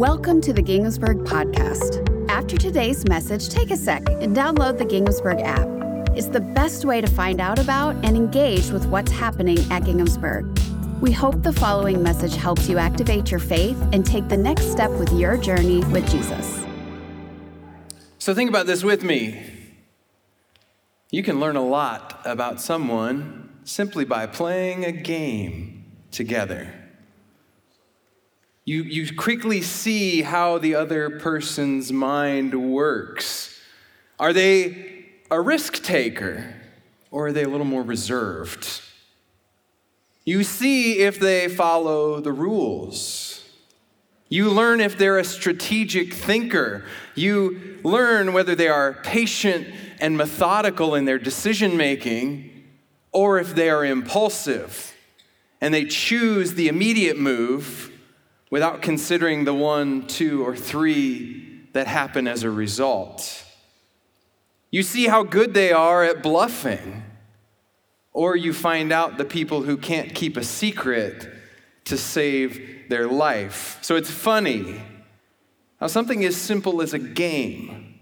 Welcome to the Ginghamsburg Podcast. After today's message, take a sec and download the Ginghamsburg app. It's the best way to find out about and engage with what's happening at Ginghamsburg. We hope the following message helps you activate your faith and take the next step with your journey with Jesus. So, think about this with me. You can learn a lot about someone simply by playing a game together. You, you quickly see how the other person's mind works. Are they a risk taker or are they a little more reserved? You see if they follow the rules. You learn if they're a strategic thinker. You learn whether they are patient and methodical in their decision making or if they are impulsive and they choose the immediate move without considering the one, two, or three that happen as a result. You see how good they are at bluffing, or you find out the people who can't keep a secret to save their life. So it's funny how something as simple as a game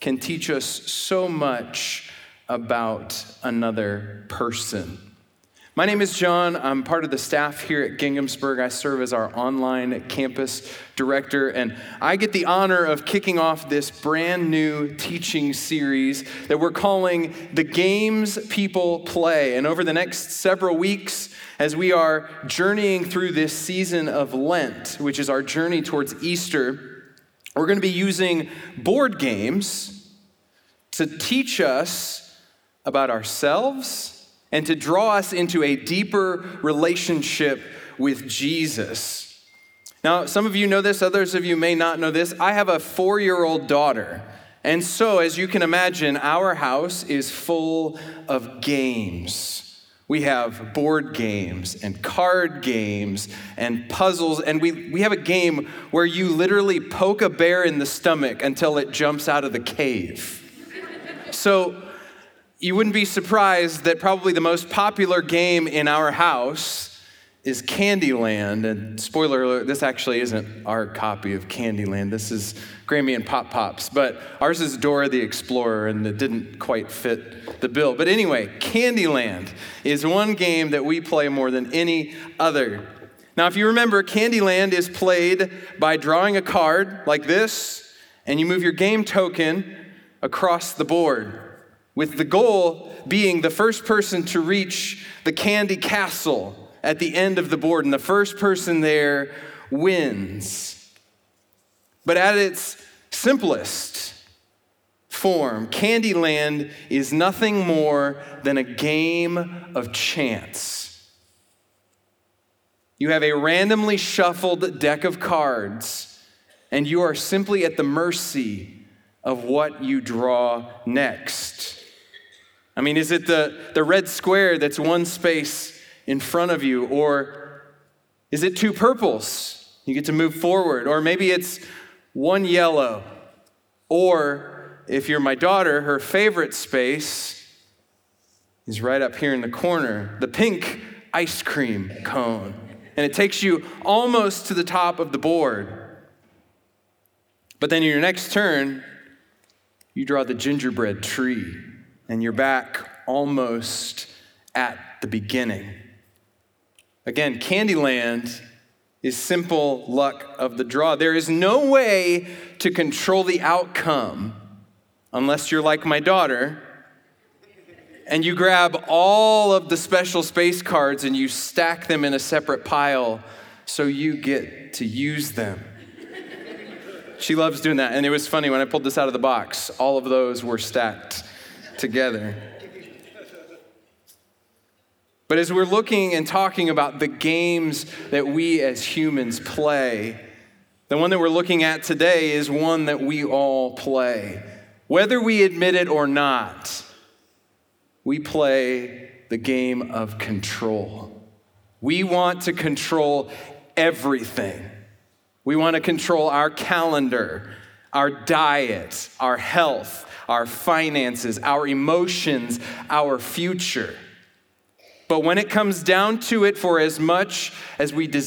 can teach us so much about another person. My name is John. I'm part of the staff here at Ginghamsburg. I serve as our online campus director, and I get the honor of kicking off this brand new teaching series that we're calling The Games People Play. And over the next several weeks, as we are journeying through this season of Lent, which is our journey towards Easter, we're going to be using board games to teach us about ourselves and to draw us into a deeper relationship with Jesus. Now, some of you know this, others of you may not know this. I have a four year old daughter. And so, as you can imagine, our house is full of games. We have board games and card games and puzzles, and we, we have a game where you literally poke a bear in the stomach until it jumps out of the cave. So, you wouldn't be surprised that probably the most popular game in our house is Candy Land. And spoiler alert, this actually isn't our copy of Candy Land. This is Grammy and Pop Pops. But ours is Dora the Explorer, and it didn't quite fit the bill. But anyway, Candy Land is one game that we play more than any other. Now, if you remember, Candy Land is played by drawing a card like this, and you move your game token across the board with the goal being the first person to reach the candy castle at the end of the board, and the first person there wins. But at its simplest form, Candy Land is nothing more than a game of chance. You have a randomly shuffled deck of cards, and you are simply at the mercy of what you draw next. I mean, is it the, the red square that's one space in front of you? Or is it two purples? You get to move forward. Or maybe it's one yellow. Or if you're my daughter, her favorite space is right up here in the corner the pink ice cream cone. And it takes you almost to the top of the board. But then in your next turn, you draw the gingerbread tree and you're back almost at the beginning. Again, Candy Land is simple luck of the draw. There is no way to control the outcome unless you're like my daughter and you grab all of the special space cards and you stack them in a separate pile so you get to use them. she loves doing that. And it was funny when I pulled this out of the box, all of those were stacked together. But as we're looking and talking about the games that we as humans play, the one that we're looking at today is one that we all play. Whether we admit it or not, we play the game of control. We want to control everything. We want to control our calendar, our diet, our health, our finances, our emotions, our future. But when it comes down to it, for as much as we desire,